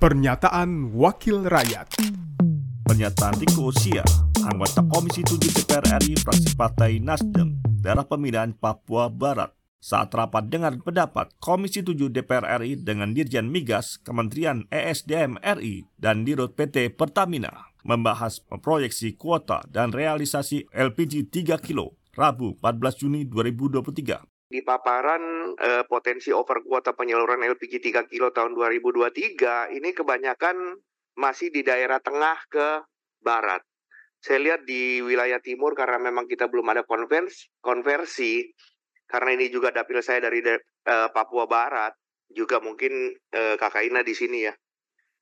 Pernyataan Wakil Rakyat. Pernyataan Riko Sia, anggota Komisi 7 DPR RI fraksi Partai Nasdem, daerah pemilihan Papua Barat, saat rapat dengan pendapat Komisi 7 DPR RI dengan Dirjen Migas, Kementerian ESDM RI, dan Dirut PT Pertamina, membahas proyeksi kuota dan realisasi LPG 3 kilo, Rabu 14 Juni 2023 di paparan eh, potensi over kuota penyaluran LPG 3 kilo tahun 2023 ini kebanyakan masih di daerah tengah ke barat. Saya lihat di wilayah timur karena memang kita belum ada konversi, konversi karena ini juga dapil saya dari eh, Papua Barat, juga mungkin eh, Kakak Ina di sini ya.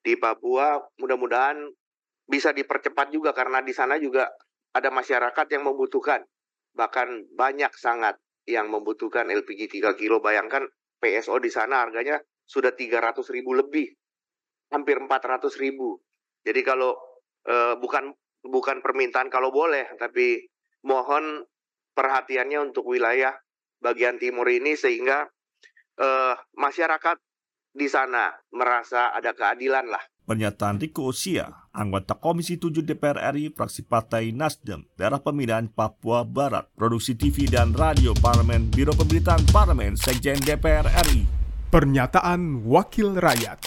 Di Papua mudah-mudahan bisa dipercepat juga karena di sana juga ada masyarakat yang membutuhkan bahkan banyak sangat yang membutuhkan LPG 3 kilo. Bayangkan PSO di sana harganya sudah 300 ribu lebih, hampir 400 ribu. Jadi kalau eh, bukan bukan permintaan kalau boleh, tapi mohon perhatiannya untuk wilayah bagian timur ini sehingga eh, masyarakat di sana merasa ada keadilan lah. Pernyataan Riko Osia, anggota Komisi 7 DPR RI, fraksi Partai Nasdem, daerah pemilihan Papua Barat, produksi TV dan radio Parlemen, Biro Pemberitaan Parlemen, Sekjen DPR RI. Pernyataan Wakil Rakyat